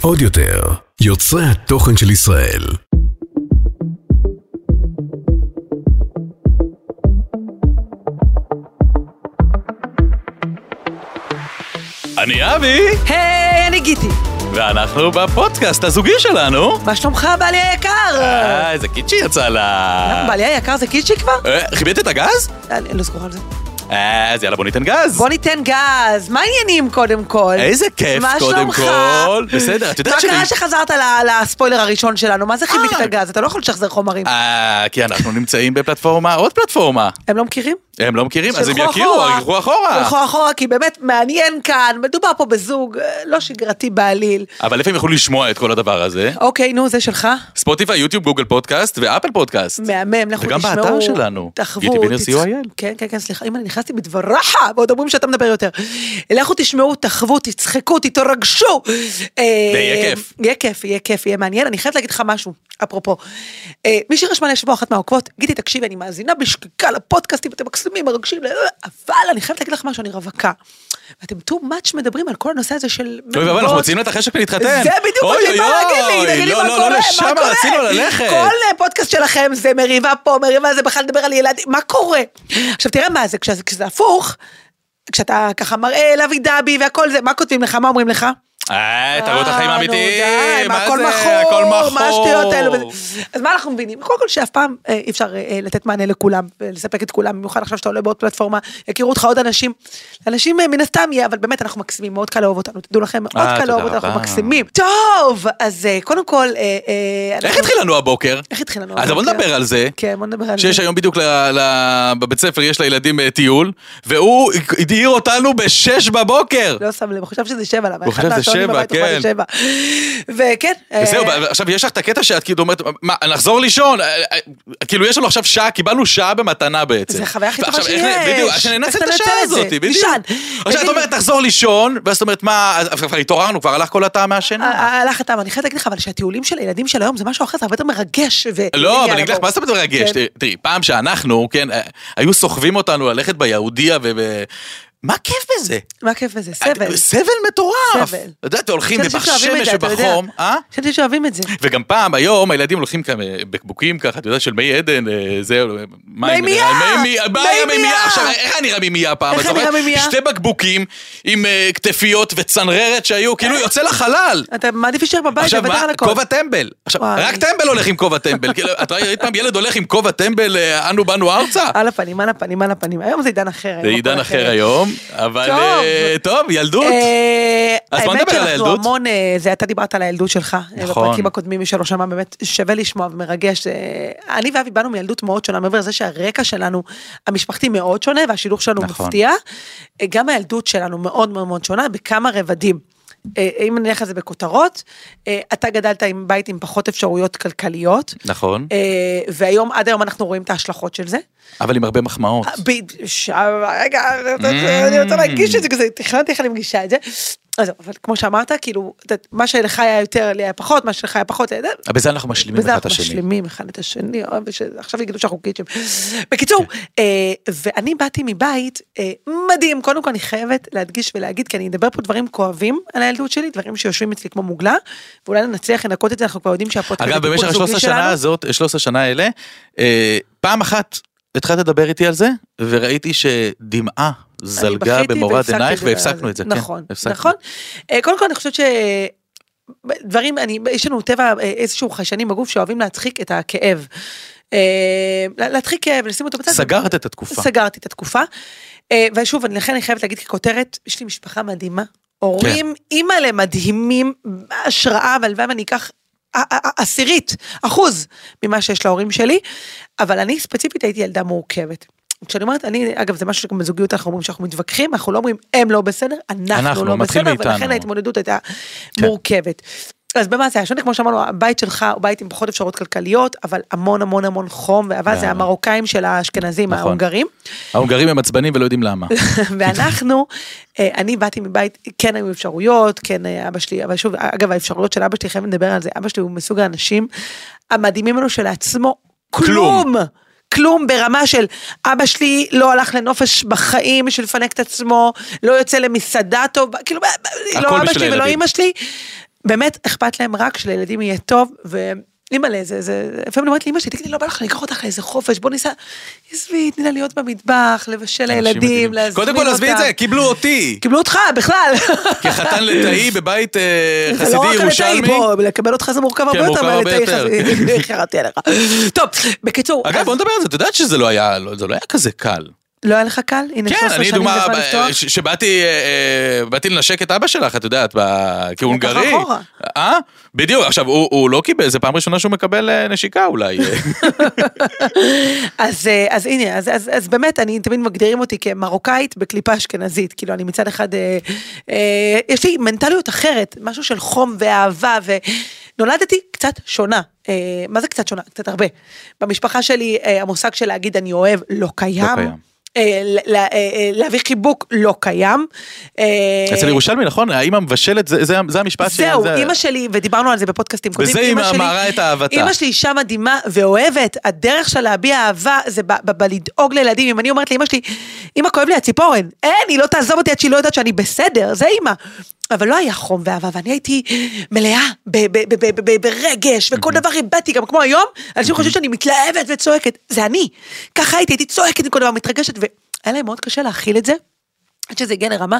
עוד יותר, יוצרי התוכן של ישראל. אני אבי, היי, אני גיטי. ואנחנו בפודקאסט הזוגי שלנו. מה שלומך, בעלי היקר? אה, איזה קיצ'י יצא לה. בעלי היקר זה קיצ'י כבר? אה, חיבית את הגז? אני לא סגורה על זה. אז יאללה בוא ניתן גז. בוא ניתן גז, מה העניינים קודם כל? איזה כיף מה קודם שלומך? כל. בסדר, את יודעת מה שאני... קרה שחזרת לספוילר הראשון שלנו? מה זה חיבית אה. את הגז? אתה לא יכול לשחזר חומרים. אה, כי אנחנו נמצאים בפלטפורמה, עוד פלטפורמה. הם לא מכירים? הם לא מכירים, אז הם יכירו. ילכו אחורה. ילכו אחורה, כי באמת מעניין כאן, מדובר פה בזוג אה, לא שגרתי בעליל. אבל איפה הם יכולים לשמוע את כל הדבר הזה? אוקיי, נו, זה שלך? ספוטיפיי, יוטיוב, גוגל פודקאסט ואפל פודקאסט. מהמם, לכו וגם תשמעו. באתר שלנו, תחוו. כן, כן, כן, סליחה, אם אני נכנסתי בדבריך, ועוד אומרים שאתה מדבר יותר. לכו תשמעו, תחוו, תצחקו, תתרגשו. אה, ויהיה כיף. יהיה כיף, יהיה כיף, יהיה מעניין. אני חייבת להגיד לך משהו, אפרופו. אה, מי שרשמה לשבוע אחת מהעוקבות, גידי, תקשיבי, אני מאזינה בשקיקה לפודקאסטים, אתם מקסימים, מרגשים, אבל אני חייבת להגיד לך משהו, אני רווקה. ואתם too much מדברים על כל הנושא הזה של... אוי ואבוי, אנחנו. מוציאים לה את החשק להתחתן. זה בדיוק מה שאני באה להגיד לי, אוי, תגיד לי לא, מה לא, קורה, לא, מה לשם קורה. רצינו ללכת. כל אה, פודקאסט שלכם זה מריבה פה, מריבה זה בכלל לדבר על ילדים, מה קורה? עכשיו תראה מה זה, כשזה כשזה הפוך, כשאתה ככה מראה לוי דבי והכל זה, מה כותבים לך, מה אומרים לך? אה, תראו את החיים אה, האמיתיים. מה, הכל? מכור. מה השטויות האלו? אז מה אנחנו מבינים? קודם כל שאף פעם אה, אי אפשר אה, לתת מענה לכולם, ולספק את כולם, במיוחד עכשיו שאתה עולה בעוד פלטפורמה, יכירו אותך עוד אנשים. אנשים מן הסתם יהיה, אבל באמת אנחנו מקסימים, מאוד קל לאהוב אותנו, תדעו לכם, מאוד קל לאהוב אותנו, אנחנו. מקסימים. טוב, אז קודם כל, איך התחיל לנו הבוקר? איך התחיל לנו אז בוא הבוקר? נדבר על זה. כן, בוא נדבר על זה. שיש היום בדיוק בבית ספר, יש לילדים טיול, והוא הדהיר אותנו בשש בבוקר. לא שם לב, הוא חושב שזה שבע, למה? הוא חושב כן. שבע. וכן. אה, וזהו, עכשיו יש לך את הקטע שאת כאילו אומרת, מה, נחזור לישון? אה, אה, כאילו יש לנו עכשיו שעה, קיבלנו שעה במתנה בעצם. זה החוויה הכי טובה שיש. בדיוק, שננצל את השעה? הזאת, בדיוק. עכשיו את אומרת, תחזור לישון, ואז את אומרת, מה, כבר התעוררנו, כבר הלך כל הטעם מהשינה. אה, הלך הטעם, אני חייבת להגיד לך, אבל שהטיולים של הילדים של היום זה משהו אחר, זה הרבה יותר מרגש. לא, אבל אני אגיד לך. מה זאת אומרת מרגש? כן. תראי, פעם שאנחנו, כן, אה, היו סוחבים אותנו ללכת ביהודיה מה הכיף בזה? מה כיף בזה? סבל. סבל מטורף. סבל. את יודעת, הולכים בשמש זה. ובחום, אה? אנשים שאוהבים את זה. וגם פעם, היום, הילדים הולכים כמה בקבוקים ככה, אתה יודע, של מי עדן, אה, מים מימייה! מימייה! עכשיו, איך היה נראה מימייה פעם? איך נראה? מימייה? שתי בקבוקים עם אה, כתפיות וצנררת שהיו, כאילו יוצא לחלל. אתה מעדיף להישאר בבית, לוותר על הכל. כובע טמבל. עכשיו. רק טמבל הולך עם כובע טמבל. כאילו, את ראית פעם ילד הולך עם כובע טמבל, אה, אנו באנו ארצה? על הפנים, על הפנים, על הפנים. היום זה עידן אחר. זה עידן אחר היום, אבל טוב. אה, טוב, ילדות. אה, אז בוא האמת נדבר על שאנחנו הילדות. המון, אה, זה אתה דיברת על הילדות שלך, נכון. בפרקים הקודמים, מי שלא שמע, באמת שווה לשמוע ומרגש. אני ואבי באנו מילדות מאוד שונה, מעבר לזה שהרקע שלנו, המשפחתי מאוד שונה, והשילוך שלנו נכון. מפתיע. גם הילדות שלנו מאוד מאוד מאוד שונה, בכמה רבדים. אה, אם נלך על זה בכותרות, אה, אתה גדלת עם בית עם פחות אפשרויות כלכליות, נכון, אה, והיום, עד היום אנחנו רואים את ההשלכות של זה. אבל עם הרבה מחמאות. רגע, אני רוצה להגיש את זה תכננתי איך אני מגישה את זה. אז אבל כמו שאמרת, כאילו, מה שלך היה יותר, לי היה פחות, מה שלך היה פחות, אתה יודע, בזה אנחנו משלימים בזה אחד את אנחנו השני. משלימים אחד את השני, עכשיו יגידו שאנחנו קיצ'ים. בקיצור, אה, ואני באתי מבית אה, מדהים, קודם כל אני חייבת להדגיש ולהגיד, כי אני אדבר פה דברים כואבים על הילדות שלי, דברים שיושבים אצלי כמו מוגלה, ואולי נצליח לנקות את זה, אנחנו כבר יודעים שהפודקאסט אגב, במשך טיפול ה-13 זוגי שנה שלנו. הזאת, 13 שנה האלה, אה, פעם אחת התחלת לדבר איתי על זה, וראיתי שדמעה זלגה במורד עינייך, והפסקנו את זה. כן, נכון. נכון. אה, קודם כל אני חושבת ש... דברים, אני, יש לנו טבע, אה, איזשהו חיישנים בגוף שאוהבים להדחיק את הכאב. אה, להדחיק כאב, לשים אותו בצד. סגרת את התקופה. סגרתי את התקופה. אה, ושוב, לכן אני חייבת להגיד ככותרת, יש לי משפחה מדהימה. הורים, אימא'לה מדהימים, השראה, והלוואי ואני אקח עשירית, אחוז ממה שיש להורים שלי, אבל אני ספציפית הייתי ילדה מורכבת. כשאני אומרת, אני, אגב, זה משהו שגם בזוגיות אנחנו אומרים שאנחנו מתווכחים, אנחנו לא אומרים, הם לא בסדר, אנחנו, אנחנו, לא בסדר, מאיתנו. ולכן ההתמודדות הייתה כן. מורכבת. אז במה זה היה שונה, כמו שאמרנו, הבית שלך הוא בית עם פחות אפשרויות כלכליות, אבל המון המון המון חום ואהבה, זה אה. המרוקאים של האשכנזים, נכון. ההונגרים. ההונגרים הם עצבנים ולא יודעים למה. ואנחנו, אה, אני באתי מבית, כן היו אפשרויות, כן אה, אבא שלי, אבל שוב, אגב, האפשרויות של אבא שלי, חייבים לדבר על זה, אבא שלי הוא מסוג האנשים המדהימים האלו שלעצמו, כלום. כלום. כלום ברמה של אבא שלי לא הלך לנופש בחיים בשביל לפנק את עצמו, לא יוצא למסעדה טובה, כאילו, לא אבא שלי ולא. אימא שלי. באמת אכפת להם רק שלילדים יהיה טוב, ואימא'לה, זה, זה, לפעמים אני אומרת לאמא שלי, תגידי, לא בא לך, אני אקח אותך לאיזה חופש, בוא ניסע, עזבי, תני לה להיות במטבח, לבשל לילדים. להזמין קודם כל עזבי את. זה, קיבלו אותי. קיבלו אותך, בכלל. כחתן ליטאי בבית אה, זה לא חסידי רק ירושלמי. לתאי, בוא, לקבל אותך זה מורכב הרבה כן, יותר הרבה יותר. חסידי, חרדתי עליך. טוב, בקיצור, אגב, בוא נדבר על זה, את יודעת שזה לא היה, לא- זה לא היה כזה קל. לא היה לך קל? הנה, כן, 13 אני שנים דוגמה, ב- לפתוח. ש- שבאתי אה, אה, באתי לנשק את אבא שלך, את יודעת, כהונגרי. אה? בדיוק, עכשיו, הוא הוא לא קיבל, זה פעם ראשונה שהוא מקבל אה, נשיקה אולי. אז, אז הנה, אז, אז, אז באמת, אני תמיד מגדירים אותי כמרוקאית בקליפה אשכנזית. כאילו, אני מצד אחד, אה, אה, יש לי מנטליות אחרת, משהו של חום ואהבה, ונולדתי קצת שונה. אה, מה זה קצת שונה? קצת הרבה. במשפחה שלי, אה, המושג של להגיד אני אוהב לא קיים. אה, אה, אה, להביא חיבוק לא קיים. אצל ירושלמי, נכון? האמא מבשלת, זה- המשפט ש- זהו, זה- אימא שלי, ודיברנו על זה בפודקאסטים קודמים, וזה היא שלי- מראה את אהבתה. אימא שלי אישה מדהימה ואוהבת, הדרך שלה להביע אהבה זה בלדאוג לילדים, אם אני אומרת לאימא שלי, אימא כואב לי הציפורן, אין, היא לא תעזוב אותי עד שהיא לא יודעת שאני בסדר, זה אימא. אבל לא היה חום ואהבה, ואני הייתי מלאה ברגש, וכל דבר איבדתי, גם כמו היום, אנשים חושבים שאני מתלהבת וצועקת, זה אני. ככה הייתי, הייתי צועקת עם כל דבר, מתרגשת, והיה להם מאוד קשה להכיל את זה, עד שזה הגיע לרמה,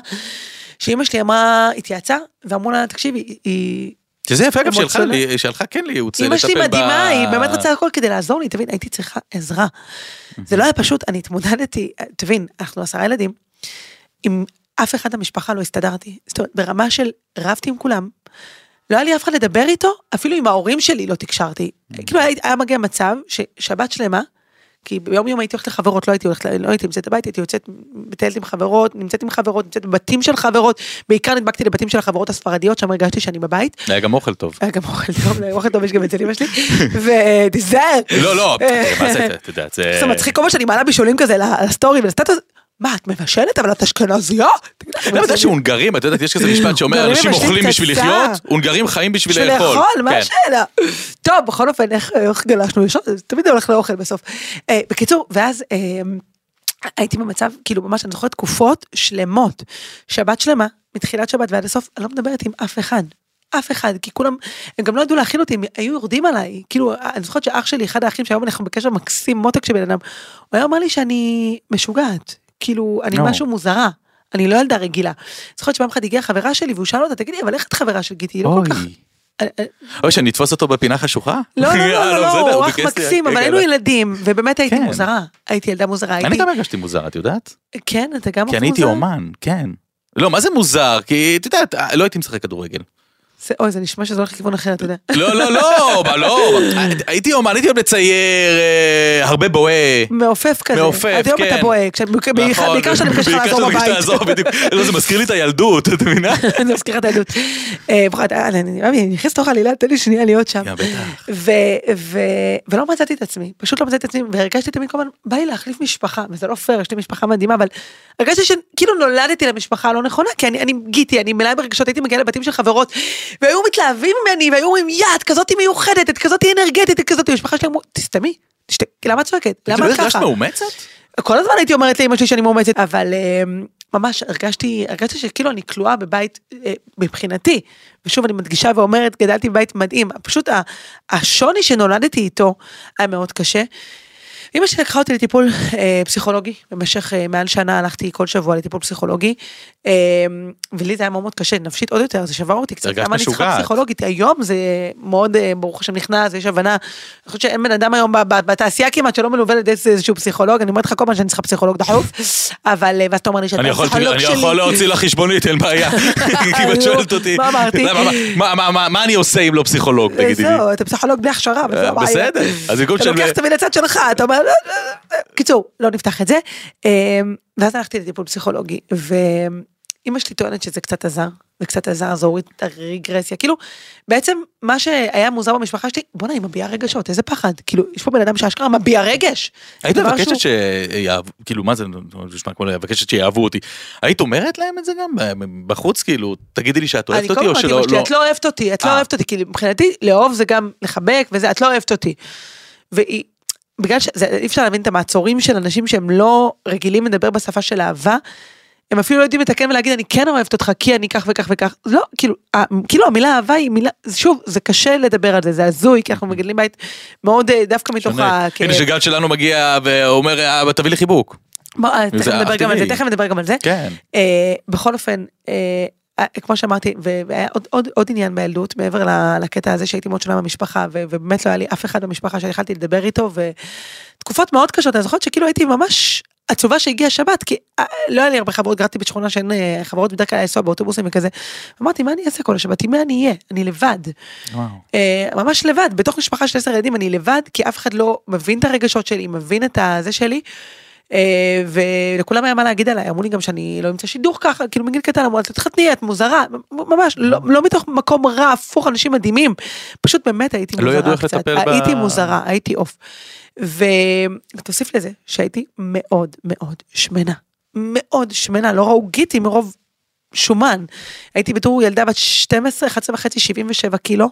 שאימא שלי אמרה, התייעצה, ואמרו לה, תקשיבי, היא... שזה יפה. לי- שלך כן לייעוץ, אימא שלי לטפל ב- מדהימה, היא באמת רצתה הכל כדי לעזור לי, תבין, הייתי צריכה עזרה. זה לא היה פשוט, אני התמודדתי, תבין, אנחנו עשרה ילדים, עם אף אחד במשפחה לא הסתדרתי. זאת אומרת, ברמה של רבתי עם כולם, לא היה לי אף אחד לדבר איתו, אפילו עם ההורים שלי לא תקשרתי. כאילו היה, היה מגיע מצב ששבת שלמה, כי ביום יום הייתי הולכת לחברות, לא הייתי הולכת, לא הייתי יוצאת הביתה, הייתי יוצאת, מטיילת עם חברות, נמצאת עם חברות, נמצאת בבתים של חברות, בעיקר נדבקתי לבתים של החברות הספרדיות, שם הרגשתי שאני בבית. היה גם אוכל טוב. היה גם אוכל טוב, אוכל טוב יש גם אצל אמא שלי, ותיזהר. לא, לא, אה, מה זה, את יודעת, זה... זה מצחיק כל פעם שאני מעלה בישולים כזה לסטורי ולסטטוס, מה, את מבשלת אבל את אשכנזייה? לא יודע שהונגרים, את יודעת, יש כזה משפט שאומר, אנשים אוכלים בשביל. לחיות, הונגרים חיים בשביל בשביל לאכול. לאכול, מה כן. השאלה? טוב, בכל אופן, איך גלשנו? זה תמיד הולך לאוכל בסוף. אה, בקיצור, ואז אה, הייתי במצב, כאילו ממש, אני זוכרת תקופות שלמות, שבת שלמה, מתחילת שבת ועד הסוף, אני לא מדברת עם אף אחד. אף אחד, כי כולם, הם גם לא ידעו להכיל אותי, הם היו יורדים עליי. כאילו, אני זוכרת שאח שלי, אחד האחים שהיום אנחנו בקשר מקסים, מותק של בן אדם, הוא היה אומר לי שאני משוגעת. כאילו, אני נו. משהו מוזרה. אני לא ילדה רגילה. זוכרת שפעם אחת הגיעה חברה שלי והוא שאל אותה, תגידי, אבל איך את חברה של גיטי? היא לא כל כך... אוי. אה, אה, אוי, שאני אתפוס אותו בפינה חשוכה? לא, לא, לא, אה, לא, בסדר, לא, הוא אח מקסים, אבל היינו כן. ילדים, ובאמת הייתי כן. מוזרה. הייתי ילדה מוזרה, אני הייתי... גם הרגשתי מוזר, את יודעת? כן, אתה גם כי אח אני הייתי מוזר? אומן, כן. לא, מה זה מוזר? כי, את יודעת, לא הייתי משחק כדורגל. זה- אוי, זה נשמע שזה הולך לכיוון אחר, אתה יודע. לא, לא, לא, לא. הייתי אומן, הייתי אוהב לצייר, אה, הרבה בוהה. מעופף כזה. מעופף, עד היום כן. אתה בוהה, כשאת- בעיקר נכון, בעיקר כשאני מבקש לך בעיקר לעזור בבית. לעזור, בדיוק. לא, זה מזכיר לי את הילדות, את מבינה? אני מזכירה את העדות. אה, אה, אני נכנס לתוך העלילה, תן לי שנייה להיות שם. כן, ולא מצאתי את עצמי, פשוט לא מצאתי את עצמי, והרגשתי תמיד כל הזמן, בא לי להחליף משפחה, וזה לא פייר, יש לי משפחה מדהימה, אבל הרגשתי שכאילו נולדתי למשפחה הלא נכונה, כי אני גיתי, אני מלאה ברגשות, הייתי מגיעה לבתים של חברות, והיו מתלהבים ממני, והיו אומרים, יא, את כזאת מיוחדת, את כזאת אנרגטית, את כזאת, המשפחה שלי אמרו, תסתמי, תשת- למה את צועקת? כאילו, למה לא את ככה? מאומצת? כל הזמן הייתי אומרת לאמא שלי שאני מאומצת, אבל אה, ממש הרגשתי, הרגשתי שכאילו אני כלואה בבית אה, מבחינתי. ושוב אני מדגישה ואומרת, גדלתי בבית מדהים, פשוט השוני שנולדתי איתו היה מאוד קשה. אמא שלי לקחה אותי לטיפול אה, פסיכולוגי, במשך אה, מעל שנה הלכתי כל שבוע לטיפול פסיכולוגי, אה, ולי זה היה מאוד מאוד קשה, נפשית עוד יותר, זה שבר אותי קצת, למה אני צריכה. פסיכולוגית, היום זה מאוד, אה, ברוך השם נכנס, יש הבנה, אני חושבת שאין בן אדם היום בתעשייה כמעט שלא מלווה על ידי איזשהו פסיכולוג, אני אומרת לך כל פעם שאני צריכה פסיכולוג דחוף, אבל, אה, ואז אתה אומר לי שאתה יכול- הפסיכולוג אני שלי. יכול להוציא לך חשבונית, אין בעיה. אם את שואלת אותי. מה אמרתי? מה- אני עושה אם לא פסיכולוג, תגידי לי? זהו, אתה פסיכולוג בלי הכשרה, אה. בסדר, אז במקום אתה של- לוקח את זה לצד שלך, אתה אומר. קיצור, לא נפתח את זה. אמ, ואז הלכתי לטיפול פסיכולוגי, ואימא שלי טוענת שזה קצת עזר, זה קצת עזר, זה הוריד את הרגרסיה. כאילו, בעצם מה שהיה מוזר במשפחה שלי, בואנה, היא מביעה רגשות, איזה פחד. כאילו, יש פה בן אדם שאשכרה מביע רגש. היית מבקשת שיאהבו, כאילו מה זה, נשמע כמו מבקשת שיאהבו אותי. היית אומרת להם את זה גם בחוץ, כאילו, תגידי לי שאת אוהבת אני כל אותי או שלא, לאמא שלי, את לא אוהבת אותי, את לא אה. אוהבת אותי, כי מבחינתי לאהוב זה גם לחבק וזה, את לא אוהבת אותי. והיא, בגלל שאי אפשר להבין את המעצורים של אנשים שהם לא רגילים לדבר בשפה של אהבה. הם אפילו לא יודעים לתקן ולהגיד אני כן אוהבת אותך כי אני כך וכך וכך לא כאילו ה- כאילו המילה אהבה היא מילה שוב זה קשה לדבר על זה זה הזוי כי אנחנו מגדלים בית מאוד אה, דווקא מתוך. הכאב. הנה שגל שלנו מגיע ואומר, אבא תביא לי חיבוק. אה, תכף נדבר גם על זה. תכף נדבר גם על זה. כן. אה, בכל אופן, אה, אה, כמו שאמרתי, והיה עוד, עוד, עוד עניין בילדות, מעבר לקטע הזה שהייתי מאוד שונה במשפחה, ו- ובאמת לא היה לי אף אחד במשפחה שיכלתי לדבר איתו, ותקופות מאוד קשות, אני זוכרת שכאילו הייתי ממש עצובה שהגיעה שבת, כי אה, לא היה לי הרבה חברות, גרתי בשכונה שאין אה, חברות בדרך כלל לנסוע באוטובוסים וכזה. אמרתי, מה אני אעשה כל השבת? עם מי אני אהיה? אני לבד. אה, ממש לבד, בתוך משפחה של עשר ילדים אני לבד, כי אף אחד לא מבין את הרגשות שלי, מבין את הזה שלי. אה, ולכולם היה מה להגיד עליי, אמרו לי גם שאני לא אמצא שידוך ככה, כאילו מגיל קטן אמרו, את תתחתני, את מוזרה, ממש, לא, לא מתוך מקום רע, הפוך, אנשים מדהימים. פשוט באמת הייתי לא מוזרה איך קצת, ב- הייתי מוזרה, הייתי עוף. ו- ותוסיף לזה שהייתי מאוד מאוד שמנה, מאוד שמנה, לא ראו גיטי מרוב שומן. הייתי בתור ילדה בת 12, 11 וחצי, 77 קילו.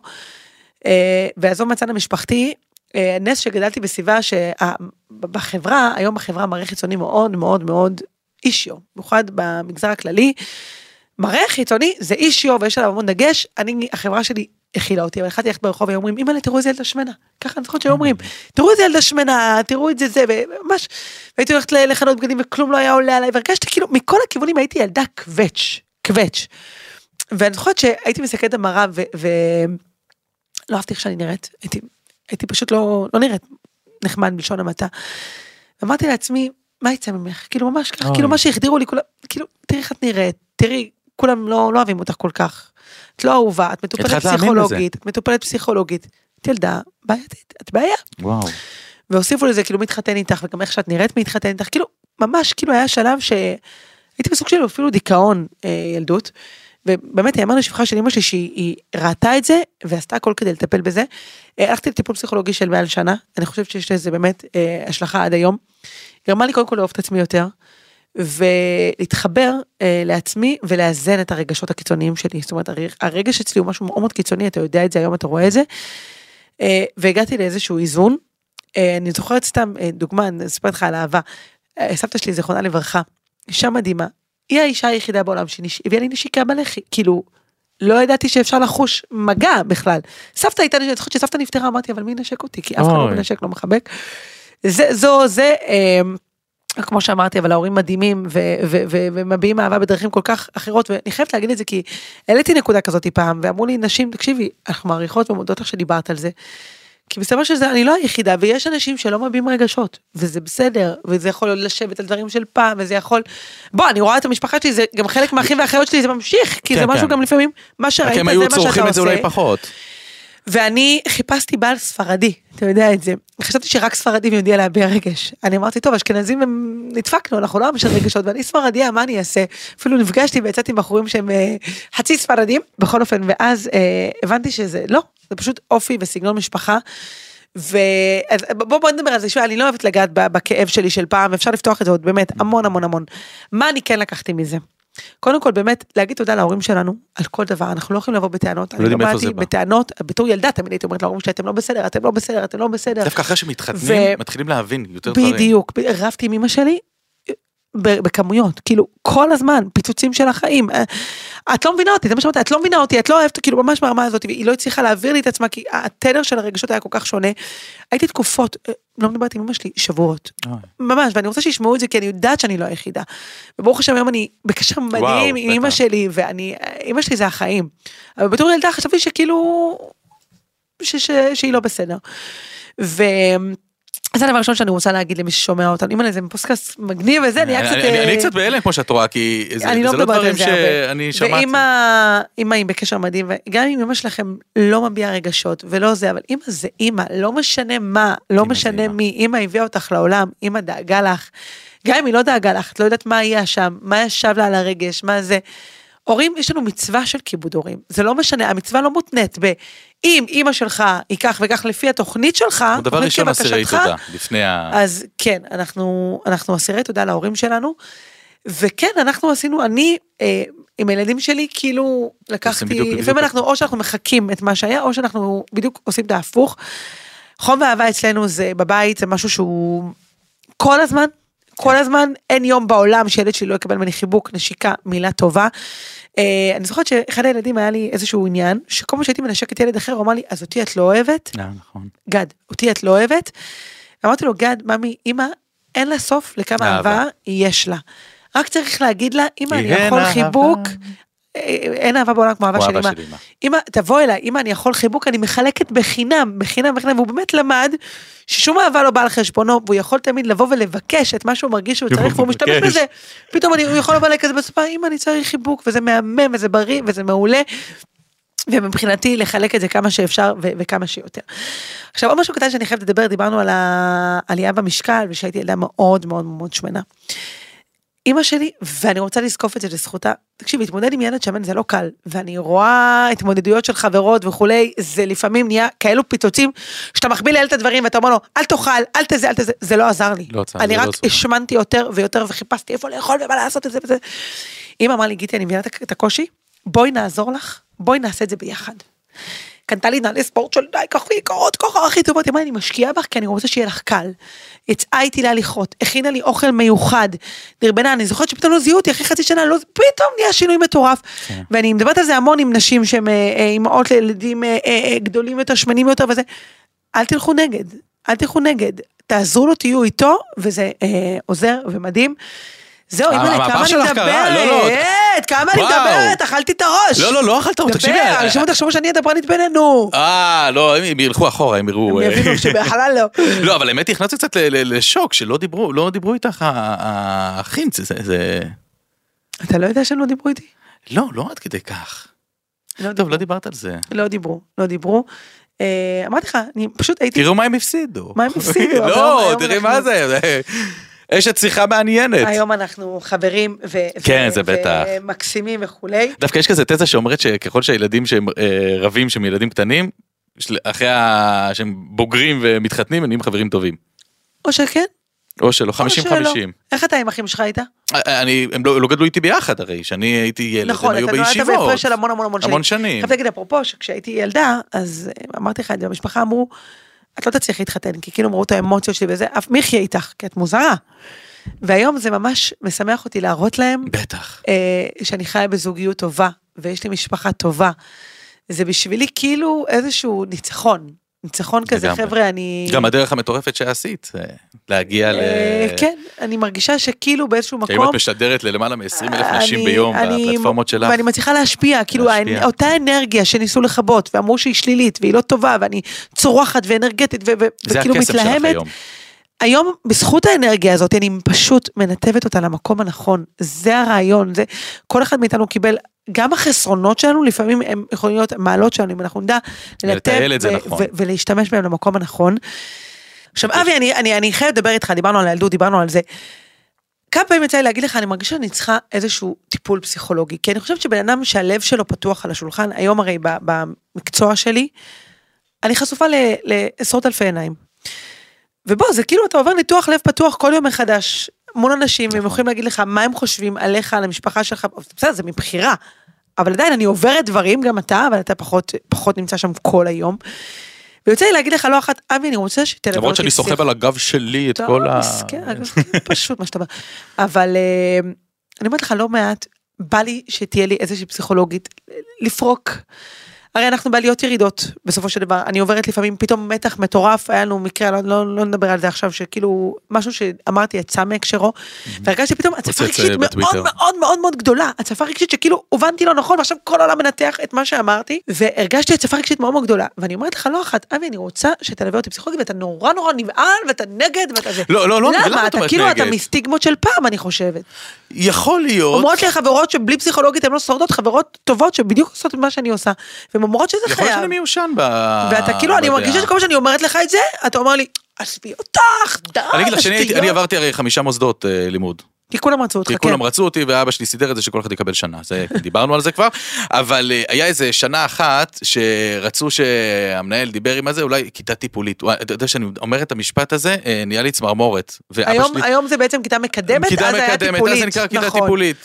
אה, ועזוב מהצד המשפחתי, נס שגדלתי בסביבה שבחברה, היום בחברה מראה חיצוני מאוד מאוד מאוד אישיו, במיוחד במגזר הכללי. מראה חיצוני זה אישיו ויש עליו המון דגש, אני, החברה שלי הכילה אותי, אבל התחלתי ללכת ברחוב והיו אומרים, אימא'לה תראו איזה ילדה שמנה, ככה אני זוכרת שהיו אומרים, תראו איזה ילדה שמנה, תראו את זה זה, וממש, והייתי הולכת לחנות בגדים וכלום לא היה עולה עליי, והרגשתי כאילו מכל הכיוונים הייתי ילדה קווץ', קווץ'. ואני זוכרת שהייתי מסתכלת במראה ו... ו... לא אהבתי איך שאני נראית, הייתי, הייתי פשוט לא, לא נראית נחמד בלשון המעטה. אמרתי לעצמי, מה יצא ממך? כאילו ממש ככה. כאילו מה שהחדירו לי, כולם, כאילו, תראי איך את נראית, תראי, כולם לא, לא אוהבים אותך כל כך. את לא אהובה, את מטופלת פסיכולוגית, את מטופלת פסיכולוגית. את ילדה בעייתית, את בעיה. וואו. והוסיפו לזה כאילו מתחתן איתך וגם איך שאת נראית מתחתן איתך כאילו ממש כאילו היה שלב שהייתי בסוג של אפילו דיכאון אה, ילדות. ובאמת יאמר לשבחה של אמא שלי שהיא היא ראתה את זה ועשתה הכל כדי לטפל בזה. אה, הלכתי לטיפול פסיכולוגי של מעל שנה אני חושבת שיש לזה באמת אה, השלכה עד היום. גרמה לי קודם כל לאהוב את עצמי יותר. ולהתחבר אה, לעצמי ולאזן את הרגשות הקיצוניים שלי זאת אומרת הר- הרגש אצלי הוא משהו מאוד מאוד קיצוני אתה יודע את זה היום אתה רואה את זה. אה, והגעתי לאיזשהו איזון. אה, אני זוכרת סתם אה, דוגמה, אני אספר לך על אהבה. אה, סבתא שלי, זיכרונה לברכה, אישה מדהימה. היא האישה היחידה בעולם שהביאה לי נשיקה בלחי. כאילו, לא ידעתי שאפשר לחוש מגע בכלל. סבתא הייתה, אני זוכרת שסבתא נפטרה, אמרתי, אבל מי ינשק אותי? כי אף אחד לא. מנשק, לא מחבק. זה, זו, זה, אה, כמו שאמרתי, אבל ההורים מדהימים ומביעים אהבה בדרכים כל כך אחרות, ואני חייבת להגיד את זה כי העליתי נקודה כזאת פעם, ואמרו לי, נשים, תקשיבי, אנחנו מעריכות ומודות לך שדיברת על זה. כי מסתבר שזה, אני לא היחידה, ויש אנשים שלא מביעים רגשות, וזה בסדר, וזה יכול לשבת על דברים של פעם, וזה יכול... בוא, אני רואה את המשפחה שלי, זה גם חלק מהאחים והאחיות שלי, זה ממשיך, כי כן, זה משהו כן. גם לפעמים, מה רק שראית הם זה היו מה שאתה צורכים את זה אולי עושה. פחות. ואני חיפשתי בעל ספרדי, אתה יודע את זה. חשבתי שרק ספרדים יודעים להביע רגש. אני אמרתי, טוב, אשכנזים הם נדפקנו, אנחנו לא עם של רגשות, ואני ספרדיה, מה אני אעשה? אפילו נפגשתי ויצאתי עם בחורים שהם אה, חצי ספרדים, בכל אופן, ואז אה, הבנתי שזה, לא, זה פשוט אופי וסגנון משפחה. ובוא בוא נדבר על זה, שוב, אני לא אוהבת לגעת בכאב שלי של פעם, אפשר לפתוח את זה עוד באמת המון המון המון. מה אני כן לקחתי מזה? קודם כל באמת להגיד תודה להורים שלנו על כל דבר, אנחנו לא יכולים לבוא בטענות, לא יודעים באתי זה בא. בטענות, בתור ילדה תמיד הייתי אומרת להורים שלי אתם לא בסדר, אתם לא בסדר, אתם לא בסדר. דווקא אחרי שמתחתנים, מתחילים להבין יותר דברים. בדיוק, רבתי עם אמא שלי בכמויות, כאילו כל הזמן, פיצוצים של החיים. אה, את לא מבינה אותי, זה מה שאמרתי, את לא מבינה אותי, את לא אוהבת, כאילו ממש ברמה הזאת, והיא לא הצליחה להעביר לי את עצמה, כי התדר של הרגשות היה כל כך שונה. הייתי תקופות, אה, לא מדברת עם אמא שלי, שבועות. אוי. ממש, ואני רוצה שישמעו את זה כי אני יודעת שאני לא היחידה. וברוך השם היום אני בקשר מדהים עם. אמא שלי, ואני, אמא שלי זה החיים. אבל בתור ילדה חשבתי שכאילו, ש, ש, שהיא לא בסדר. ו... זה הדבר הראשון שאני רוצה להגיד למי ששומע אותנו, אימא'לה זה פודקאסט מגניב וזה, נהיה אני- קצת... אני- אה, אני קצת בהלם כמו שאת רואה, כי זה אני לא לא דברים. שאני שמעתי. ואמא, אמא היא בקשר מדהים, וגם אם אמא שלכם לא מביעה רגשות ולא זה, אבל אמא זה אמא, לא משנה מה, לא משנה. מי, אמא הביאה אותך לעולם, אמא דאגה לך. גם אם היא לא דאגה לך, את לא יודעת מה היה שם, מה ישב לה על הרגש, מה זה. הורים, יש לנו מצווה של כיבוד הורים. זה לא משנה, המצווה לא מותנית ב... אם אימא שלך היא כך וכך לפי התוכנית שלך, הוא דבר ראשון אסירי תודה, לפני ה... אז כן, אנחנו, אנחנו אסירי תודה להורים שלנו, וכן, אנחנו עשינו, אני אה, עם הילדים שלי, כאילו לקחתי, בדיוק- בדיוק. לפעמים אנחנו, או שאנחנו מחקים את מה שהיה, או שאנחנו בדיוק עושים את ההפוך. חום ואהבה אצלנו זה בבית, זה משהו שהוא כל הזמן, כל הזמן, אין יום בעולם שילד שלי לא יקבל ממני חיבוק, נשיקה, מילה טובה. אה, אני זוכרת שאחד הילדים היה לי איזשהו עניין, שכל פעם שהייתי מנשקת ילד אחר, הוא אמר לי, אז אותי את לא אוהבת? אה, נכון. גד, אותי את לא אוהבת? אמרתי לו, גד, ממי, אמא, אין לה סוף לכמה אהבה. יש לה. רק צריך להגיד לה, אמא, כי אני יכול. חיבוק. אין אהבה בעולם כמו אהבה של אמא. אמא. תבוא אליי, אמא, אני יכול חיבוק, אני מחלקת בחינם, בחינם, בחינם, והוא באמת למד ששום אהבה לא באה על חשבונו, והוא יכול תמיד לבוא ולבקש את מה שהוא מרגיש שהוא צריך, והוא משתמש. בזה. פתאום אני, הוא יכול לבוא אליי כזה בסופה, אמא, אני צריך חיבוק, וזה מהמם, וזה בריא, וזה מעולה. ומבחינתי לחלק את זה כמה שאפשר ו- וכמה שיותר. עכשיו עוד משהו קטן שאני חייבת לדבר, דיברנו על העלייה במשקל ושהייתי ילדה מאוד מאוד מאוד שמנה. אימא שלי, ואני רוצה לזקוף את זה לזכותה, תקשיב, להתמודד עם ילד שמן זה לא קל, ואני רואה התמודדויות של חברות וכולי, זה לפעמים נהיה כאלו פיצוצים, שאתה מחביא לילד את הדברים ואתה אומר לו, אל תאכל, אל תזה, אל תזה, זה לא עזר לי. לא עזר, אני זה רק לא. השמנתי יותר ויותר וחיפשתי איפה לאכול ומה לעשות את זה וזה. אמא אמרה לי, גיטי, אני מבינה את הקושי, בואי נעזור לך, בואי נעשה את זה ביחד. קנתה לי נעלי ספורט של די ככה יקרות ככה הכי טובות, היא אמרה אני משקיעה בך כי אני רוצה שיהיה לך קל. יצאה איתי להליכות, הכינה לי אוכל מיוחד, דרבנה, אני זוכרת שפתאום לא זיהו אותי אחרי חצי שנה, לא, פתאום נהיה שינוי מטורף. כן. ואני מדברת על זה המון עם נשים שהן אה, אה, אימהות לילדים אה, גדולים יותר, שמנים יותר וזה. אל תלכו נגד, אל תלכו נגד, תעזרו לו, תהיו איתו, וזה אה, עוזר ומדהים. זהו, אימא'לה, המהפך כמה אני קרה, לא, לא. מדברת, כמה אני. מדברת, אכלתי את הראש. לא, לא, לא אכלת אותו, תקשיבי. דבר, אנשים עוד יחשבו שאני הדברנית בינינו. אה, לא, הם ילכו אחורה, הם יראו. הם יבינו שבכלל לא. לא, אבל האמת היא, נכנסתי קצת לשוק, שלא דיברו, לא איתך ה- ה- האחים, זה- אתה לא יודע שהם לא דיברו איתי? לא, לא עד כדי כך. לא טוב, דיברו. לא דיברת על זה. לא דיברו, לא דיברו. אה, אמרתי לך, אני פשוט הייתי... תראו מה הם הפסידו. מה הם הפסידו, לא, תראי מה זה. אשת שיחה מעניינת. היום אנחנו חברים ו- כן, ו- זה בטח. ומקסימים וכולי. דווקא יש כזה תזה שאומרת שככל שהילדים שהם אה, רבים שהם ילדים קטנים, אחרי ה- שהם בוגרים ומתחתנים הם נהיים חברים טובים. או שכן, או שלא, או 50-50. שלא. איך אתה עם אחים שלך היית? אה, אני, הם לא, לא גדלו איתי ביחד הרי, שאני הייתי ילד, נכון, הם היו אתה נולדת בישיבות. בהפרש של המון המון המון שנים. המון שנים. חייב להגיד אפרופו, שכשהייתי ילדה, אז אה, אמרתי לך את זה, המשפחה אמרו, את לא תצליחי להתחתן, כי כאילו אמרו את האמוציות שלי וזה, אף מי יחיה איתך, כי את מוזרה. והיום זה ממש משמח אותי להראות להם בטח. אה, שאני חיה בזוגיות טובה, ויש לי משפחה טובה. זה בשבילי כאילו איזשהו ניצחון. ניצחון כזה, לגמרי. חבר'ה, אני... גם הדרך המטורפת שעשית, אה, להגיע ל... אה, כן, אני מרגישה שכאילו באיזשהו אם מקום... את משדרת ללמעלה מ-20 אלף נשים אני- ביום בפלטפורמות שלך. ואני מצליחה להשפיע, כאילו להשפיע. אותה אנרגיה שניסו לכבות, ואמרו שהיא שלילית, והיא לא טובה, ואני צורחת ואנרגטית, וכאילו מתלהמת. היום. היום, בזכות האנרגיה הזאת, אני פשוט מנתבת אותה למקום הנכון. זה הרעיון, זה... כל אחד מאיתנו קיבל, גם החסרונות שלנו, לפעמים הם יכולים להיות מעלות שלנו, אם אנחנו נדע לנתב ו- נכון. ולהשתמש בהם למקום הנכון. עכשיו, אבי, אני, אני, אני חייבת לדבר איתך, דיברנו על הילדות, דיברנו על זה. כמה פעמים יצא לי להגיד לך, אני מרגישה שאני צריכה איזשהו טיפול פסיכולוגי, כי אני חושבת שבן אדם שהלב שלו פתוח על השולחן, היום הרי במקצוע שלי, אני חשופה לעשרות אלפי עיניים. ובוא, זה כאילו אתה עובר ניתוח לב פתוח כל יום מחדש, מול אנשים, והם יכולים להגיד לך מה הם חושבים עליך, על המשפחה שלך, בסדר, זה מבחירה. אבל עדיין אני עוברת דברים, גם אתה, אבל אתה פחות, פחות נמצא שם כל היום. ויוצא לי להגיד לך לא אחת, אבי, אני רוצה אותי. למרות שאני סוחב על הגב שלי את כל ה... מסכן, כן, פשוט מה שאתה אומר. אבל אה, אני אומרת לך לא מעט, בא לי שתהיה לי איזושהי פסיכולוגית, לפרוק. הרי אנחנו בעליות ירידות, בסופו של דבר. אני עוברת לפעמים פתאום מתח מטורף, היה לנו מקרה, לא, לא, לא נדבר על זה עכשיו, שכאילו, משהו שאמרתי יצא מהקשרו, והרגשתי פתאום הצפה רגשית מאוד. מאוד מאוד מאוד גדולה, הצפה רגשית שכאילו הובנתי לא נכון, ועכשיו כל העולם מנתח את מה שאמרתי, והרגשתי הצפה רגשית מאוד מאוד גדולה. ואני אומרת לך לא אחת, אבי, אני רוצה שתלווה אותי פסיכולוגית, ואתה נורא נורא נבהל, ואתה נגד, ואתה זה. לא, לא, לא, למה? את אתה כאילו, אתה? מסטיגמות של פעם, אני חושבת. יכול להיות, אומרות לי חברות שבלי פסיכולוגית הן לא שורדות, חברות טובות שבדיוק עושות את מה שאני עושה, אומרות שזה יכול להיות חייב. שאני מיושן ב... ואתה כאילו, אני בדעה. מרגישה שכל פעם שאני אומרת לך את זה, אתה אומר לי, עזבי אותך, די, אני אגיד לך שאני הייתי- שטויות." אני עברתי הרי חמישה מוסדות אה, לימוד. כי כולם רצו אותך, כי כן. כולם רצו אותי ואבא שלי סידר את זה שכל אחד יקבל שנה, זה דיברנו על זה כבר, אבל אה, היה איזה שנה אחת שרצו שהמנהל דיבר עם הזה, אולי כיתה טיפולית, אתה יודע שאני אומר את המשפט הזה, אה, נהיה לי צמרמורת. היום- שלי- היום זה בעצם כיתה מקדמת, כיתה אז היה מקדמת, טיפולית. אז זה נקרא כיתה נכון. טיפולית.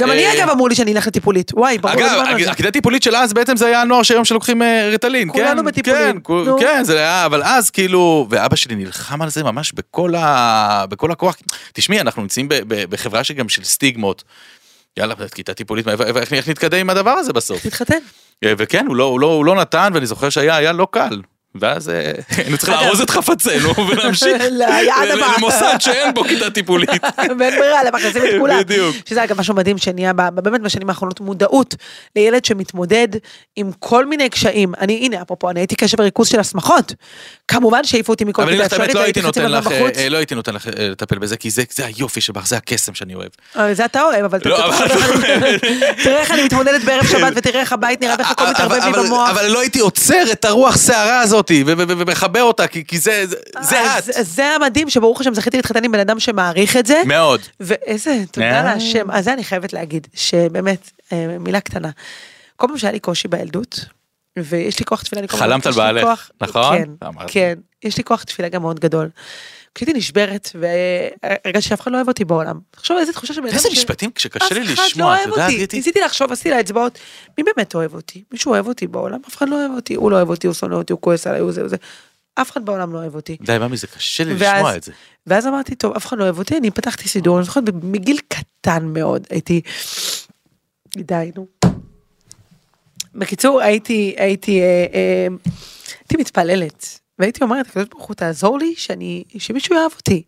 גם אני אה, אגב אמרו לי שאני אלך לטיפולית, וואי, ברור, אגב, דיברנו על זה. הכיתה טיפולית של אז בעצם זה היה הנוער שהיום שלוקחים אה, ריטלין, כן? כולנו בטיפולים, כן, נו. כן, זה היה, אבל אז כאילו, ואבא שלי נלחם על זה ממש בכל, ה, בכל הכוח. תשמעי, אנחנו נמצאים ב, ב, בחברה שגם של סטיגמות. יאללה, כיתה טיפולית, איך, איך נתקדם עם הדבר הזה בסוף? תתחתן. אה, וכן, הוא לא, הוא, לא, הוא לא נתן, ואני זוכר שהיה היה לא קל. ואז אה, היינו צריכים לארוז את חפצינו ולהמשיך. למוסד שאין בו כיתה טיפולית. ואין ברירה, מכניסים את כולם. בדיוק. שזה אגב משהו מדהים שנהיה באמת בשנים האחרונות מודעות לילד שמתמודד עם כל מיני קשיים. אני, הנה, אפרופו, אני הייתי קשב וריכוז של הסמכות. כמובן שהעיפו אותי מכל כיתה אפשרית, לא הייתי חצי מהזמן לך, בחוץ. אה, לא הייתי נותן לך אה, לטפל בזה, כי זה היופי שבך, זה הקסם שאני אוהב. אה, זה אתה אוהב, אבל לא, תראה איך אני- מתמודדת בערב שבת ותראה איך הבית נראה ואיך הכל מתערבב לי במוח. אבל לא הייתי עוצר את הרוח סערה הזאת ו- ומחבר אותה, כי כי זה זה- זה את. אז זה המדהים שברוך השם זכיתי להתחתן עם בן אדם שמעריך את זה. מאוד. ואיזה, תודה אה. להשם. אז זה אני חייבת להגיד, שבאמת, אה, מילה קטנה. כל פעם שהיה לי קושי בילדות, ויש לי כוח תפילה, חלמת על בעלך, נכון? כן. כן. יש לי כוח תפילה גם מאוד גדול. כשהייתי נשברת, והרגשתי שאף אחד לא אוהב אותי בעולם. תחשוב איזה תחושה שבן אדם איזה משפטים שקשה לי לא לשמוע, את אוהב יודעת, אותי. הייתי... ניסיתי לחשוב, עשיתי לה אצבעות, מי באמת אוהב אותי? מישהו אוהב אותי בעולם? אף אחד לא אוהב אותי. הוא לא אוהב אותי, הוא שונא אותי, הוא כועס עליי, הוא זה וזה. אף אחד בעולם לא אוהב אותי. די, ממי, זה קשה לי ואז- לשמוע את זה. ואז אמרתי, טוב, אף אחד לא אוהב אותי, אני פתחתי סידור, אני זוכרת, מגיל קטן מאוד, הייתי, די, נו. בקיצור, הייתי, הייתי, אה, אה, הייתי מתפללת, והייתי אומרת, הקדוש ברוך הוא, תעזור לי שאני, שמישהו יאהב אותי,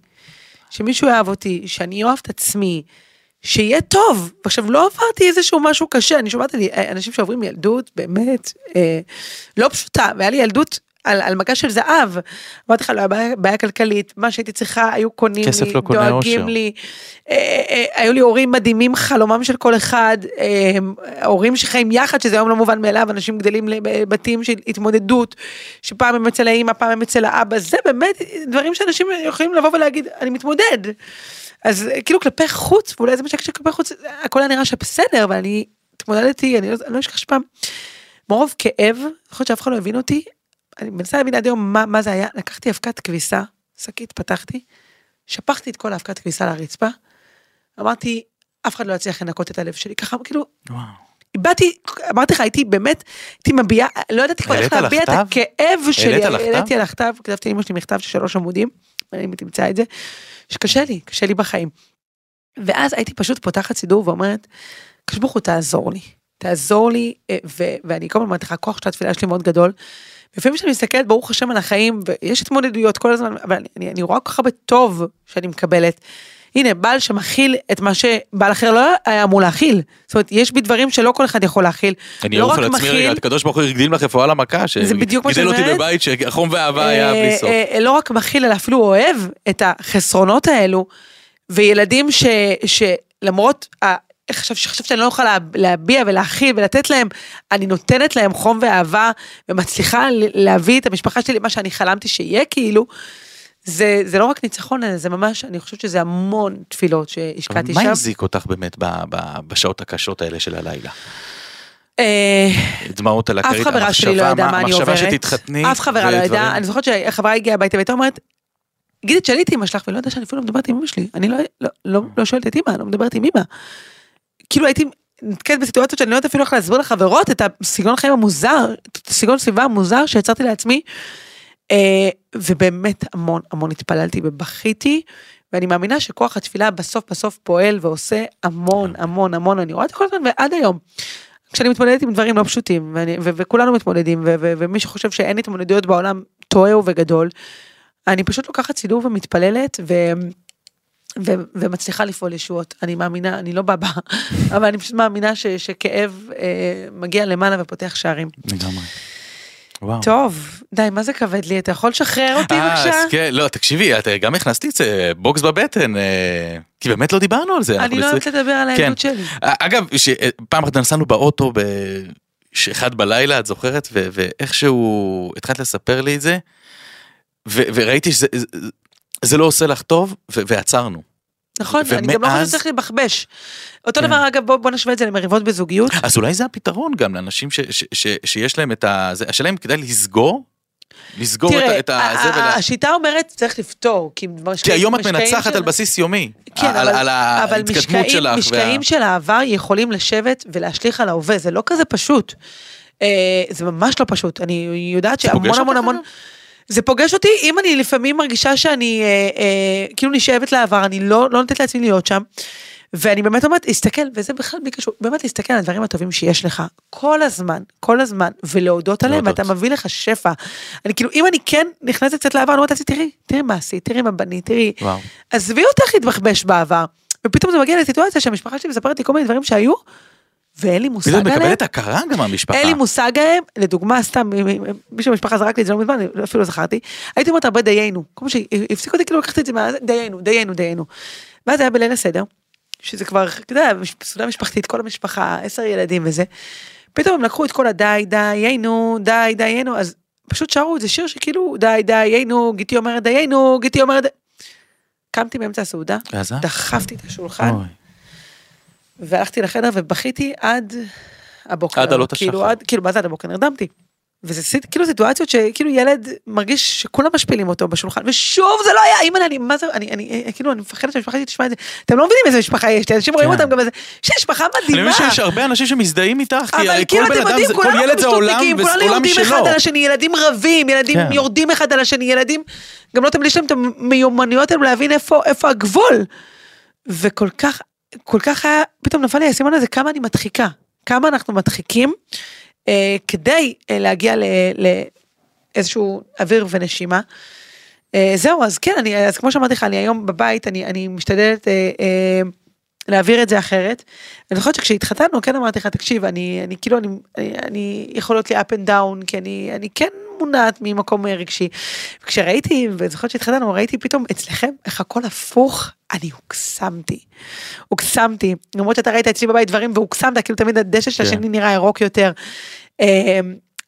שמישהו יאהב אותי, שאני אוהב את עצמי, שיהיה טוב. ועכשיו, לא עברתי איזשהו משהו קשה, אני שומעת אנשים שעוברים ילדות, באמת, אה, לא פשוטה, והיה לי ילדות על, על מגע של זהב. אמרתי לך, לא היה בעיה, כלכלית, מה שהייתי צריכה, היו קונים כסף לי, לא קונה דואגים אושר. לי. אה, אה, היו לי הורים מדהימים, חלומם של כל אחד, אה, הורים שחיים יחד, שזה היום לא מובן מאליו, אנשים גדלים לבתים של התמודדות, שפעם הם אצל האמא, פעם הם אצל האבא, זה באמת דברים שאנשים יכולים לבוא ולהגיד, אני מתמודד. אז אה, כאילו כלפי חוץ, ואולי זה מה שכלפי חוץ, הכל היה נראה שבסדר, אבל אני התמודדתי, אני לא, אני לא אשכח שפעם, מרוב כאב, יכול להיות שאף אחד לא הבין אותי, אני מנסה להבין עד היום מה, מה זה היה, לקחתי אבקת כביסה, שקית פתחתי, שפכתי את כל האבקת כביסה לרצפה, אמרתי, אף אחד לא יצליח לנקות את הלב שלי, ככה כאילו, וואו. איבדתי, אמרתי לך, הייתי באמת, הייתי מביעה, לא ידעתי כבר איך להביע את? הכאב שלי? העליתי על הכתב, כתבתי לאמא שלי מכתב של שלוש עמודים, אם היא תמצא את זה, שקשה לי, קשה לי בחיים. ואז הייתי פשוט פותחת סידור ואומרת, הקדוש ברוך הוא תעזור לי, תעזור לי, אה, ו- ואני כל הזמן אומרת לך, הכוח של התפילה שלי מאוד גדול. לפעמים כשאני מסתכלת, ברוך השם על החיים, ויש התמודדויות כל הזמן, אבל אני, אני, אני רואה כל כך הרבה טוב שאני מקבלת. הנה, בעל שמכיל את מה שבעל אחר לא היה אמור להכיל. זאת אומרת, יש בי דברים שלא כל אחד יכול להכיל. אני לא אעוף רק על עצמי רגע, הקדוש ברוך הוא הקדים לך רפואה למכה, שגידל אותי. בבית שהחום והאהבה היה אה, בלי סוף. אה, לא רק מכיל, אלא אפילו אוהב את החסרונות האלו, וילדים ש, שלמרות, חשב, שחשבתי שאני לא לה- להביע ולהכיל ולתת להם, אני נותנת להם חום ואהבה, ומצליחה להביא את המשפחה שלי למה שאני חלמתי שיהיה, כאילו, זה, זה לא רק ניצחון, זה ממש, אני חושבת שזה המון תפילות שהשקעתי מה שם. החזיק אותך באמת ב- ב- בשעות הקשות האלה של הלילה? אה, דמעות על אף הכרית, חברה שלי לא המחשבה, ידעה מה- מה אני המחשבה עוברת. שתתחתני. אף חברה לא. ידעה, אני זוכרת שהחברה הגיעה הביתה והייתה אומרת, גידי תשאלי את אמא שלך, ולא יודעת שאני אפילו לא מדברת עם אמא שלי, אני לא, לא, לא, לא שואלת את אמא, אני לא מדברת עם אמא. כאילו הייתי נתקלת בסיטואציות שאני לא יודעת אפילו איך להסביר לחברות את הסגנון החיים המוזר, את הסגנון סביבה המוזר שיצרתי לעצמי. אה, ובאמת המון המון התפללתי ובכיתי, ואני מאמינה שכוח התפילה בסוף בסוף פועל ועושה המון המון המון, אני רואה את זה כל הזמן ועד היום. כשאני מתמודדת עם דברים לא פשוטים, ואני, ו- וכולנו מתמודדים, ו- ו- ומי שחושב שאין התמודדויות בעולם טועה ובגדול, אני פשוט לוקחת סידור ומתפללת, ו... ו- ומצליחה לפעול ישועות. אני מאמינה, אני לא בבא, אבל אני פשוט מאמינה ש- שכאב אה, מגיע למעלה ופותח שערים. לגמרי. וואו. טוב, די, מה זה כבד לי? אתה יכול לשחרר אותי אה, בבקשה? אז כן, לא, תקשיבי, את אה, גם הכנסתי את זה, בוקס בבטן, אה, כי באמת לא דיברנו על זה. אני לא אוהבת לדבר על כן. הילדות שלי. אה, אגב, ש- אה, פעם אחת נסענו באוטו באחד בלילה, את זוכרת? ו- ואיכשהו התחלת לספר לי את זה, ו- וראיתי שזה זה- לא עושה לך טוב, ו- ועצרנו. נכון, אני גם לא חושבת ומאז- שצריך לבחבש. אותו כן. דבר, אגב, בוא בוא נשווה את זה למריבות בזוגיות. אז אולי זה הפתרון גם לאנשים ש- ש- ש- שיש להם את ה... השאלה אם כדאי לסגור לסגור תראה, את ה... זה ה- ולה- השיטה אומרת צריך לפתור, כי כי משקעים- היום את מנצחת של- על בסיס יומי. כן, על אבל, על אבל ההתקדמות משקעים, שלך. משקעים וה- של העבר יכולים לשבת ולהשליך על ההווה, זה לא כזה פשוט. אה, זה ממש לא פשוט, אני יודעת שהמון המון המון... אגב? זה פוגש אותי, אם אני לפעמים מרגישה שאני אה, אה, כאילו נשאבת לעבר, אני לא, לא נותנת לעצמי להיות שם. ואני באמת אומרת, להסתכל, וזה בכלל בלי קשור, באמת להסתכל על הדברים הטובים שיש לך, כל הזמן, כל הזמן, ולהודות עליהם. ואתה מביא לך שפע. אני כאילו, אם אני כן נכנסת קצת לעבר, אני אומרת לעצמי, תראי, תראי מה עשית, תראי מה בנית, תראי. עזבי אותך להתבחבש בעבר. ופתאום זה מגיע לסיטואציה שהמשפחה שלי מספרת לי כל מיני דברים שהיו, ואין לי מושג פתאום עליהם. מקבלת הכרה גם מהמשפחה. אין לי מושג עליהם, לדוגמה, סתם, מישהו במשפחה זרק לי את זה לא מזמן, אפילו לא זכרתי. הייתי אומרת הרבה דיינו, כמו שהפסיק אותי, כאילו לקחתי את זה מה... דיינו, דיינו, דיינו. ואז היה בליל הסדר, שזה כבר, אתה יודע, סעודה משפחתית, כל המשפחה, עשר ילדים וזה. פתאום הם לקחו את כל הדי, דיינו, די, דיינו, אז פשוט שרו איזה שיר שכאילו, די, דיינו, גיטי אומרת דיינו, גיטי אומרת... די-" קמתי באמצע הסעודה? דחפתי את השולחן, אוי. והלכתי לחדר ובכיתי עד הבוקר. עד עלות כאילו, השחר. עד, כאילו, מה זה עד הבוקר? נרדמתי. וזה כאילו סיטואציות שכאילו ילד מרגיש שכולם משפילים אותו בשולחן, ושוב זה לא היה, אימא, אני, מה זה, אני, אני, אה, כאילו, אני מפחדת שהמשפחה שלי תשמע את זה. אתם לא מבינים איזה משפחה יש אנשים רואים כן. אותם גם איזה, יש משפחה אני מדהימה. מבין שיש הרבה אנשים שמזדהים איתך, כי הרי כאילו כל אתם בן אדם, כל כולנו ילד זה עולם מסטודנטים, כולנו ועולם יורדים משלו. אחד על השני, ילדים רבים, ילדים כן. יורדים אחד על השני, ילדים, גם לא תמיד יש להם את המיומנויות האלו להבין איפה, איפה הגבול. וכל כך, כל כך היה, פתאום נפל לי האסימון הזה, כמה אני מדחיקה, כמה אנחנו מדחיקים, אה, כדי אה, להגיע לאיזשהו אוויר ונשימה. אה, זהו, אז כן, אני, אז כמו שאמרתי לך, אני היום בבית, אני, אני משתדלת אה, אה, להעביר את זה אחרת. אני זוכרת שכשהתחתנו, כן אמרתי לך, תקשיב, אני, אני כאילו, אני, אני, אני יכול להיות לי up and down, כי אני, אני כן מונעת ממקום רגשי. וכשראיתי, וזוכרת שהתחתנו, ראיתי פתאום אצלכם איך הכל הפוך, אני הוקסמתי. הוקסמתי, למרות שאתה ראית אצלי בבית דברים והוקסמת, כאילו תמיד הדשא של כן. השני נראה ירוק יותר.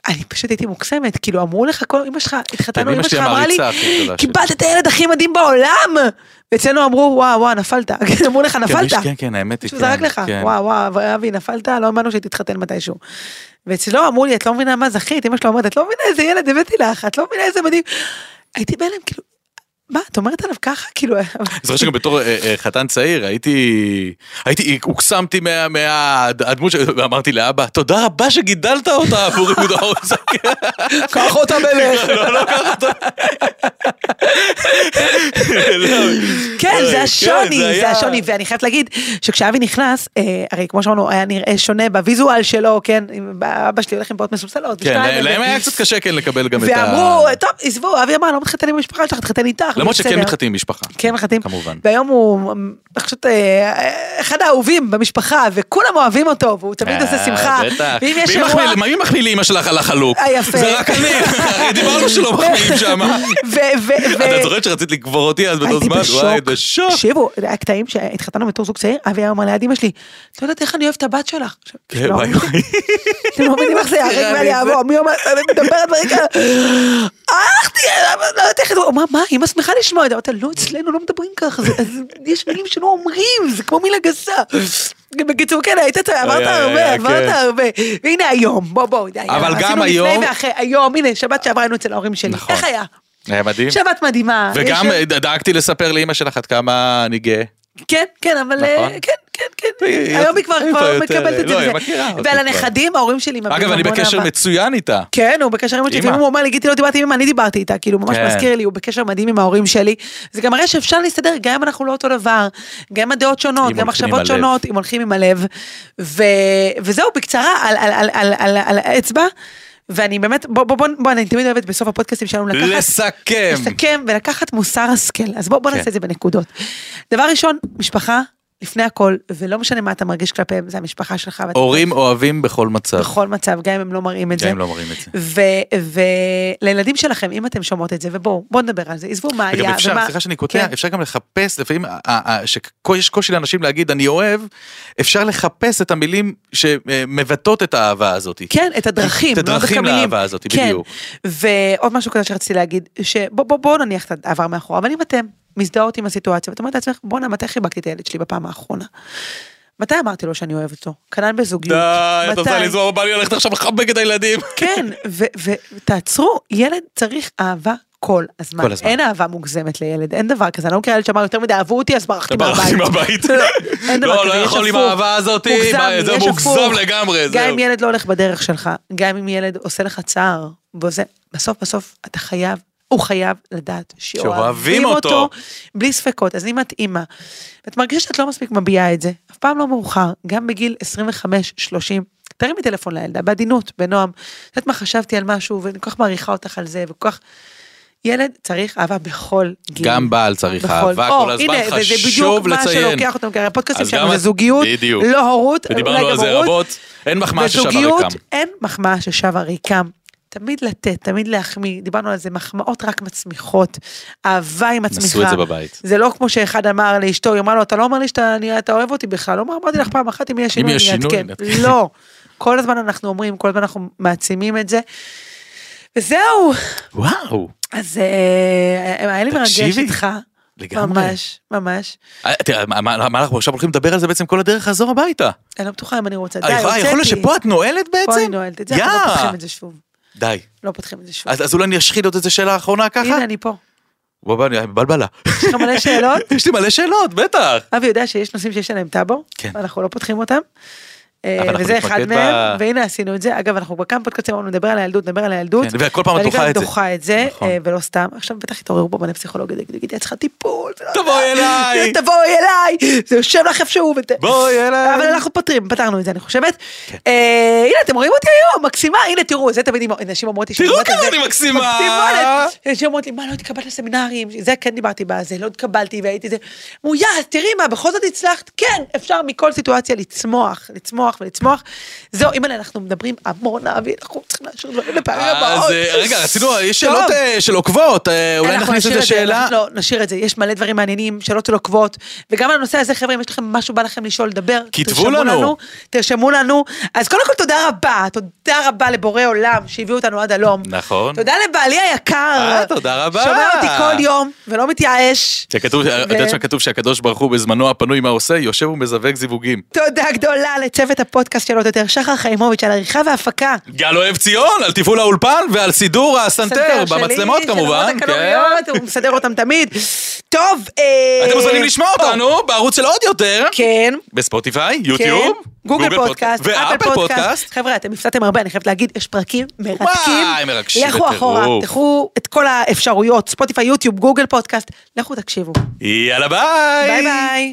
אני פשוט הייתי מוקסמת, כאילו אמרו לך, כל אמא שלך, התחתנו, כן, אמא שלך אמרה לי. קיבלת את הילד הכי מדהים בעולם! ואצלנו אמרו, וואו, וואו, נפלת. אמרו לך, כן, נפלת. כן, כן, האמת היא, מישהו זרק כן, לך, כן. וואו, וואו, אבי, נפלת, לא האמנו שתתחתן מתישהו. ואצלו אמרו לי, את לא מבינה מה זכית, אמא שלו אומרת, את לא מבינה איזה ילד הבאתי לך, את לא מבינה איזה מדהים. הייתי בהלם, כאילו, מה, את אומרת עליו ככה? כאילו, אני זוכר שגם בתור אה, אה, חתן צעיר הייתי, הייתי, הוקסמתי מה- מהדמות, ש- ואמרתי לאבא, תודה רבה שגידלת אותה עבור יהודה עוזק. קח אותה מלך. לא, לא קח אותה. לא. כן, אוי, זה השוני, זה זה השוני, ואני חייבת להגיד שכשאבי נכנס, אה, הרי כמו שאמרנו, היה נראה שונה בוויזואל שלו, כן, אבא שלי הולך עם פאות מסולסלות, כן, להם היה קצת קשה כן לקבל גם את ה... ואמרו, טוב, עזבו, אבי אמר, לא מתחתן עם המשפחה שלך, תתחתן איתך. למרות שכן בסדר." מתחתנים עם משפחה. כן מתחתנים. כמובן. והיום הוא, אני חושבת, אה, אחד האהובים במשפחה, וכולם אוהבים אותו, והוא תמיד עושה אה, שמחה. בטח. ואם יש מי אירוע... מחמיא- מי מחמיא לאמא שלך על החלוק? אה, יפה. זה רק אני, דיברנו שלא מחמיאים שם. ו- ו- ו- את זוכרת שרצית לקבור אותי אז באותו הייתי זמן? וואי, בשוק. תקשיבו, היה קטעים שהתחתנו בתור זוג צעיר, אבי היה אומר ליד אמא שלי, את לא יודעת איך אני אוהב את הבת שלך. כן, לא, וואי, וואי. אתם לא מבינים איך זה יהרג אעבור, מי אומר, מדברת דברים כאלה, הלכתי, לא יודעת איך, מה, אמא שמחה לשמוע את זה, אמרתי, לא, אצלנו לא מדברים ככה, יש מילים שלא אומרים, זה כמו מילה גסה. בקיצור, כן, היית, עברת היה, הרבה, היה, עברת כן. הרבה, והנה היום, בוא, בוא, אבל גם היום- היום, הנה, שבת שעברה היינו אצל ההורים שלי, נכון. איך היה? היה מדהים. שבת מדהימה. וגם אה, דאגתי לספר לאמא שלך עד כמה אני גאה. כן, כן, אבל נכון. אה, כן, כן, כן, היום היא כבר מקבלת את זה. לא, היא. מכירה ועל. הנכדים, ההורים שלי מביאים אגב, אני בקשר. מצוין איתה. כן, הוא בקשר עם אמא. הוא אומר לי, גיטי לא דיברתי עם אמא, אני דיברתי איתה, כאילו, ממש כן. מזכיר לי, הוא בקשר מדהים עם ההורים שלי. זה גם מראה שאפשר להסתדר, גם אם אנחנו לא אותו דבר, גם הדעות שונות, גם מחשבות. שונות, אם הולכים עם הלב. וזהו, בקצרה, על האצבע. ואני באמת, בוא, בוא, בוא, בוא, אני תמיד אוהבת בסוף הפודקאסטים שלנו לקחת... לסכם. לסכם ולקחת מוסר השכל. אז בוא, בוא כן. נעשה את זה בנקודות. דבר ראשון, משפחה, לפני הכל, ולא משנה מה אתה מרגיש כלפיהם, זה המשפחה שלך. הורים אוהבים בכל מצב. בכל מצב, גם אם הם לא מראים את גם זה. אם לא מראים את זה. ולילדים שלכם, אם אתם שומעות את זה, ובואו, בואו נדבר על זה, עזבו מה וגם היה, אפשר, ומה... סליחה שאני קוטע, כן. אפשר גם לחפש, לפעמים, שיש קושי לאנשים להגיד אני אוהב, אפשר לחפש את המילים שמבטאות את האהבה הזאת. כן, את הדרכים, את לא הדרכים מילים. לאהבה הזאת, כן. בדיוק. ועוד משהו כזה שרציתי להגיד, שבואו בוא, בוא נניח את העבר מאחורה, אבל אם אתם מזדהות עם הסיטואציה, ואת אומרת לעצמך, בואנה, מתי חיבקתי את הילד שלי בפעם האחרונה? מתי אמרתי לו שאני אוהבת אותו? כנ"ל בזוגיות. די, את לי זמן, בא לי ללכת עכשיו לחבק את הילדים. כן, ו- ו- ותעצרו, ילד צריך אהבה כל הזמן. כל הזמן. אין אהבה מוגזמת לילד, אין דבר כזה, אני לא מכירה ילד שאמר יותר מדי אהבו אותי אז ברחתי אתה ברחתי מהבית. מהבית. אין דבר לא, כזה, לא יש יכול עם הפוך. האהבה הזאתי, מוגזם, מה, זה מוגזם הפוך. לגמרי, גם. אם ילד לא הולך בדרך שלך, גם אם ילד עושה לך צער, בסוף בסוף אתה חייב, הוא חייב לדעת שאוהבים אותו. אותו, בלי ספקות. אז אם את אימא, ואת מרגישה שאת לא מספיק מביעה את זה, אף פעם לא מאוחר, גם בגיל 25-30, תרימי טלפון לילדה, בעדינות, בנועם. את יודעת מה חשבתי על משהו, ואני כל כך מעריכה אותך על זה, וכל כך... ילד צריך אהבה בכל גיל. גם בעל צריך בכל- אהבה או, כל הזמן, הנה, וזה בדיוק חשוב מה לציין. שלוקח אותנו, כי הפודקאסטים שלנו זה זוגיות, בדיוק. לא הורות, ודיברנו אולי על גם זה הורות. רבות, אין מחמאה ששווה בזוגיות ריקם. אין מחמאה ששווה ריקם. תמיד לתת, תמיד להחמיא, דיברנו על זה, מחמאות רק מצמיחות, אהבה היא מצמיחה. עשו את זה בבית. זה לא כמו שאחד אמר לאשתו, היא אמרה לו, אתה לא אומר לי שאתה אני- אתה אוהב אותי בכלל, אמר, אמרתי לך פעם אחת, אם יהיה שינוי, יש אני שינוי, אעדכן. לא, כל הזמן אנחנו אומרים, כל הזמן אנחנו מעצימים את זה. וזהו, וואו. אז אה, היה לי מרגש איתך. לגמרי. ממש, ממש. אה, תראה, מה- אנחנו עכשיו הולכים לדבר על זה בעצם כל הדרך לחזור הביתה? אני לא בטוחה אם אני רוצה. די, אה, יכול- להיות. שפה את נועלת פה בעצם? אני נועלת את זה, אנחנו לא פותחים את זה שוב. די. לא פותחים את זה שוב. אז אז אולי אני אשחיל עוד איזה שאלה אחרונה ככה? הנה, אני פה. בוא, בוא, אני בלבלה. יש לך מלא שאלות? יש לי מלא שאלות, בטח. אבי יודע שיש נושאים שיש עליהם טאבו, כן. ואנחנו לא פותחים אותם. אה, וזה אחד מהם, ב- והנה עשינו את זה. אגב, אנחנו בכמה פודקאסטים אמרנו נדבר על הילדות, נדבר על הילדות. כן, וכל פעם את דוחה את זה. דוחה את זה, נכון. אה, ולא סתם. עכשיו בטח יתעוררו פה בני פסיכולוגיה, יגיד, את צריכה טיפול. תבואי. אליי. תבואי אליי, זה יושב לך איפשהו. בואי אליי. אבל אנחנו פותרים, פתרנו את זה, אני חושבת. כן. אה, הנה, אתם רואים אותי היום, מקסימה, הנה, תראו, זה תמיד נשים אומרות לי... תראו כמה. אני מקסימה. נשים אומרות לי, מה, לא התקבלת לסמינרים? זה כן דיברתי בזה, לא התקבלתי והייתי זה. אמרו, תראי מה, בכל זאת הצלחת. כן, אפשר מכל סיטואציה לצמוח, לצמוח ולצמוח. זהו, אם אנחנו מדברים המון, אבי, אנחנו צריכים להשאיר דברים לפעמים הבאות. אז אה, רגע, רצינו, יש. שאלות אה, של עוקבות, אה, אולי נכניס איזה שאלה. לא, נשאיר את זה, יש מלא דברים מעניינים, שאלות של עוקבות, וגם על הנושא הזה, חבר'ה, אם יש לכם משהו בא לכם לשאול, לדבר, כתבו לנו. תרשמו לנו. אז קודם כל תודה רבה, תודה רבה לבורא עולם שהביאו אותנו עד הלום. נכון. תודה לבעלי היקר. תודה רבה. שומע אותי כל יום, ולא מתייאש. שכתוב, את יודעת שכתוב שהקדוש ברוך הוא בזמנו הפנוי מה עושה? יושב ומזווג זיווגים. תודה גדולה לצוות הפודקאסט שלו, יותר שחר חיימוביץ' על עריכה והפקה. גל אוהב ציון, על תפעול האולפן ועל סידור הסנטר, סנטר שלי, במצלמות של כמובן. הקלוריות, הוא מסדר אותם תמיד. טוב, אה, אתם מוזמנים לשמוע או, אותנו בערוץ של עוד יותר, כן. בספוטיפיי, כן, יוטיוב, גוגל פודקאסט, ואפל אפל פודקאסט. חבר'ה, אתם הפסדתם הרבה, אני חייבת להגיד, יש פרקים מרתקים. וואי, מרגשים לכו בטירוף. אחורה, תלכו את כל האפשרויות, ספוטיפיי, יוטיוב, גוגל פודקאסט, לכו תקשיבו. יאללה ביי. ביי ביי.